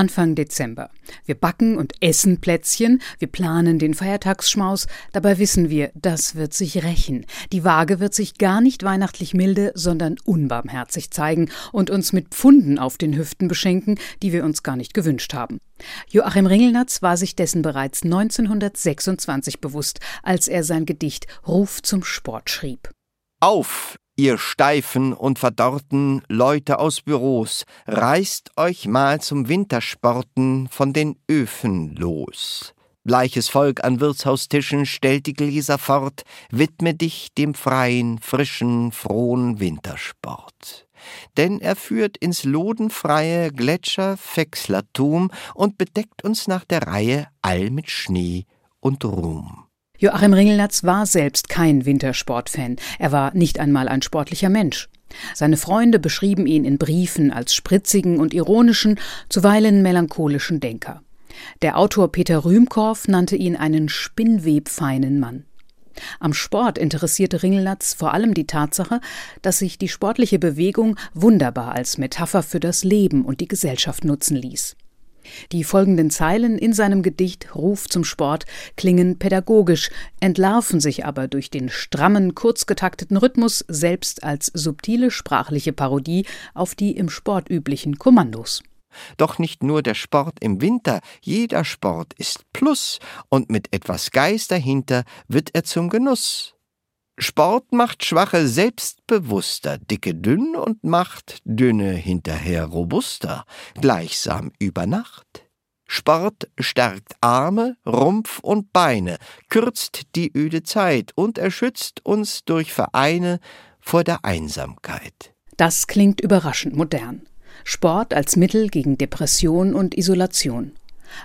Anfang Dezember. Wir backen und essen Plätzchen, wir planen den Feiertagsschmaus, dabei wissen wir, das wird sich rächen. Die Waage wird sich gar nicht weihnachtlich milde, sondern unbarmherzig zeigen und uns mit Pfunden auf den Hüften beschenken, die wir uns gar nicht gewünscht haben. Joachim Ringelnatz war sich dessen bereits 1926 bewusst, als er sein Gedicht Ruf zum Sport schrieb. Auf, ihr steifen und verdorrten Leute aus Büros, reißt euch mal zum Wintersporten von den Öfen los. Bleiches Volk an Wirtshaustischen stellt die Gläser fort, widme dich dem freien, frischen, frohen Wintersport. Denn er führt ins lodenfreie Gletscher Fexlertum und bedeckt uns nach der Reihe all mit Schnee und Ruhm. Joachim Ringelnatz war selbst kein Wintersportfan. Er war nicht einmal ein sportlicher Mensch. Seine Freunde beschrieben ihn in Briefen als spritzigen und ironischen, zuweilen melancholischen Denker. Der Autor Peter Rühmkorff nannte ihn einen spinnwebfeinen Mann. Am Sport interessierte Ringelnatz vor allem die Tatsache, dass sich die sportliche Bewegung wunderbar als Metapher für das Leben und die Gesellschaft nutzen ließ. Die folgenden Zeilen in seinem Gedicht Ruf zum Sport klingen pädagogisch, entlarven sich aber durch den strammen, kurzgetakteten Rhythmus selbst als subtile sprachliche Parodie auf die im Sport üblichen Kommandos. Doch nicht nur der Sport im Winter, jeder Sport ist Plus, und mit etwas Geist dahinter wird er zum Genuss. Sport macht Schwache selbstbewusster, Dicke dünn und macht Dünne hinterher robuster, gleichsam über Nacht. Sport stärkt Arme, Rumpf und Beine, kürzt die öde Zeit und erschützt uns durch Vereine vor der Einsamkeit. Das klingt überraschend modern. Sport als Mittel gegen Depression und Isolation.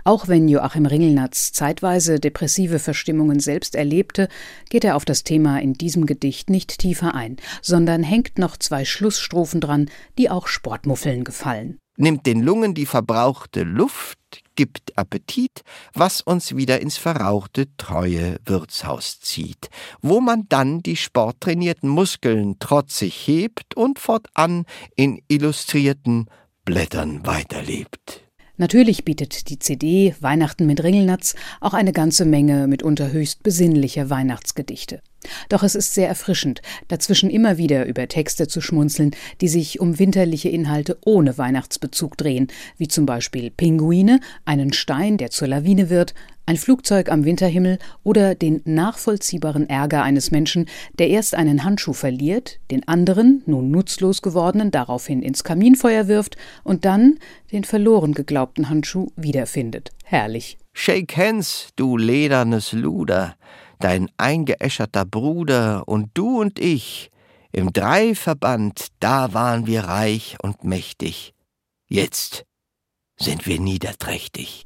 Auch wenn Joachim Ringelnatz zeitweise depressive Verstimmungen selbst erlebte, geht er auf das Thema in diesem Gedicht nicht tiefer ein, sondern hängt noch zwei Schlussstrophen dran, die auch Sportmuffeln gefallen. Nimmt den Lungen die verbrauchte Luft, gibt Appetit, was uns wieder ins verrauchte, treue Wirtshaus zieht, wo man dann die sporttrainierten Muskeln trotzig hebt und fortan in illustrierten Blättern weiterlebt. Natürlich bietet die CD Weihnachten mit Ringelnatz auch eine ganze Menge mitunter höchst besinnlicher Weihnachtsgedichte. Doch es ist sehr erfrischend, dazwischen immer wieder über Texte zu schmunzeln, die sich um winterliche Inhalte ohne Weihnachtsbezug drehen, wie zum Beispiel Pinguine, einen Stein, der zur Lawine wird, ein Flugzeug am Winterhimmel oder den nachvollziehbaren Ärger eines Menschen, der erst einen Handschuh verliert, den anderen, nun nutzlos gewordenen, daraufhin ins Kaminfeuer wirft und dann den verloren geglaubten Handschuh wiederfindet. Herrlich. Shake hands, du ledernes Luder dein eingeäscherter Bruder und du und ich, im Dreiverband, da waren wir reich und mächtig. Jetzt sind wir niederträchtig.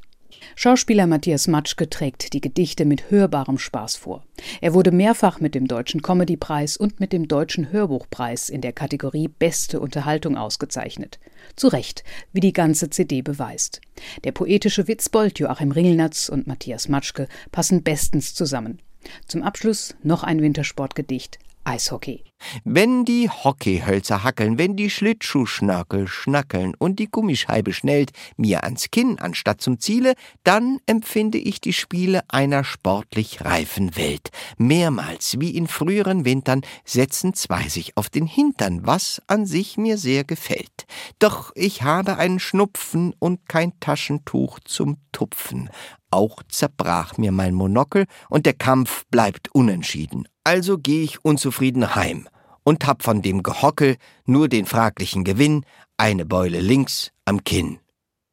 Schauspieler Matthias Matschke trägt die Gedichte mit hörbarem Spaß vor. Er wurde mehrfach mit dem Deutschen Comedypreis und mit dem Deutschen Hörbuchpreis in der Kategorie Beste Unterhaltung ausgezeichnet. Zu Recht, wie die ganze CD beweist. Der poetische Witzbold Joachim Ringelnatz und Matthias Matschke passen bestens zusammen. Zum Abschluss noch ein Wintersportgedicht Eishockey. Wenn die Hockeyhölzer hackeln, wenn die Schlittschuhschnörkel schnackeln und die Gummischeibe schnellt mir ans Kinn anstatt zum Ziele, dann empfinde ich die Spiele einer sportlich reifen Welt. Mehrmals, wie in früheren Wintern, setzen zwei sich auf den Hintern, was an sich mir sehr gefällt. Doch ich habe einen Schnupfen und kein Taschentuch zum Tupfen. Auch zerbrach mir mein Monokel und der Kampf bleibt unentschieden. Also geh ich unzufrieden heim und hab von dem Gehockel nur den fraglichen Gewinn, eine Beule links am Kinn.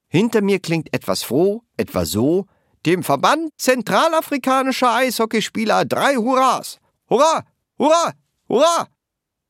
Hinter mir klingt etwas froh, etwa so, dem Verband zentralafrikanischer Eishockeyspieler drei Hurras. Hurra! Hurra! Hurra!